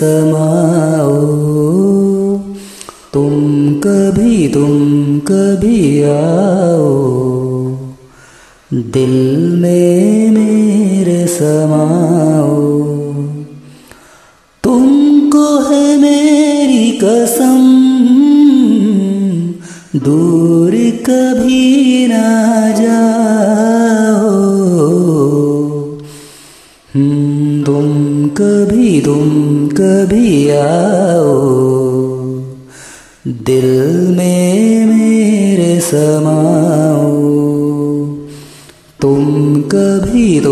समाओ। तुम कभी तुम कभी आओ। दिल में मेरे समाओ। तुमको है मेरी कसम, दूर कभी ना तुम कभी तुम कभी आओ। दिल में मेरे समाओ। तुम कभी तुम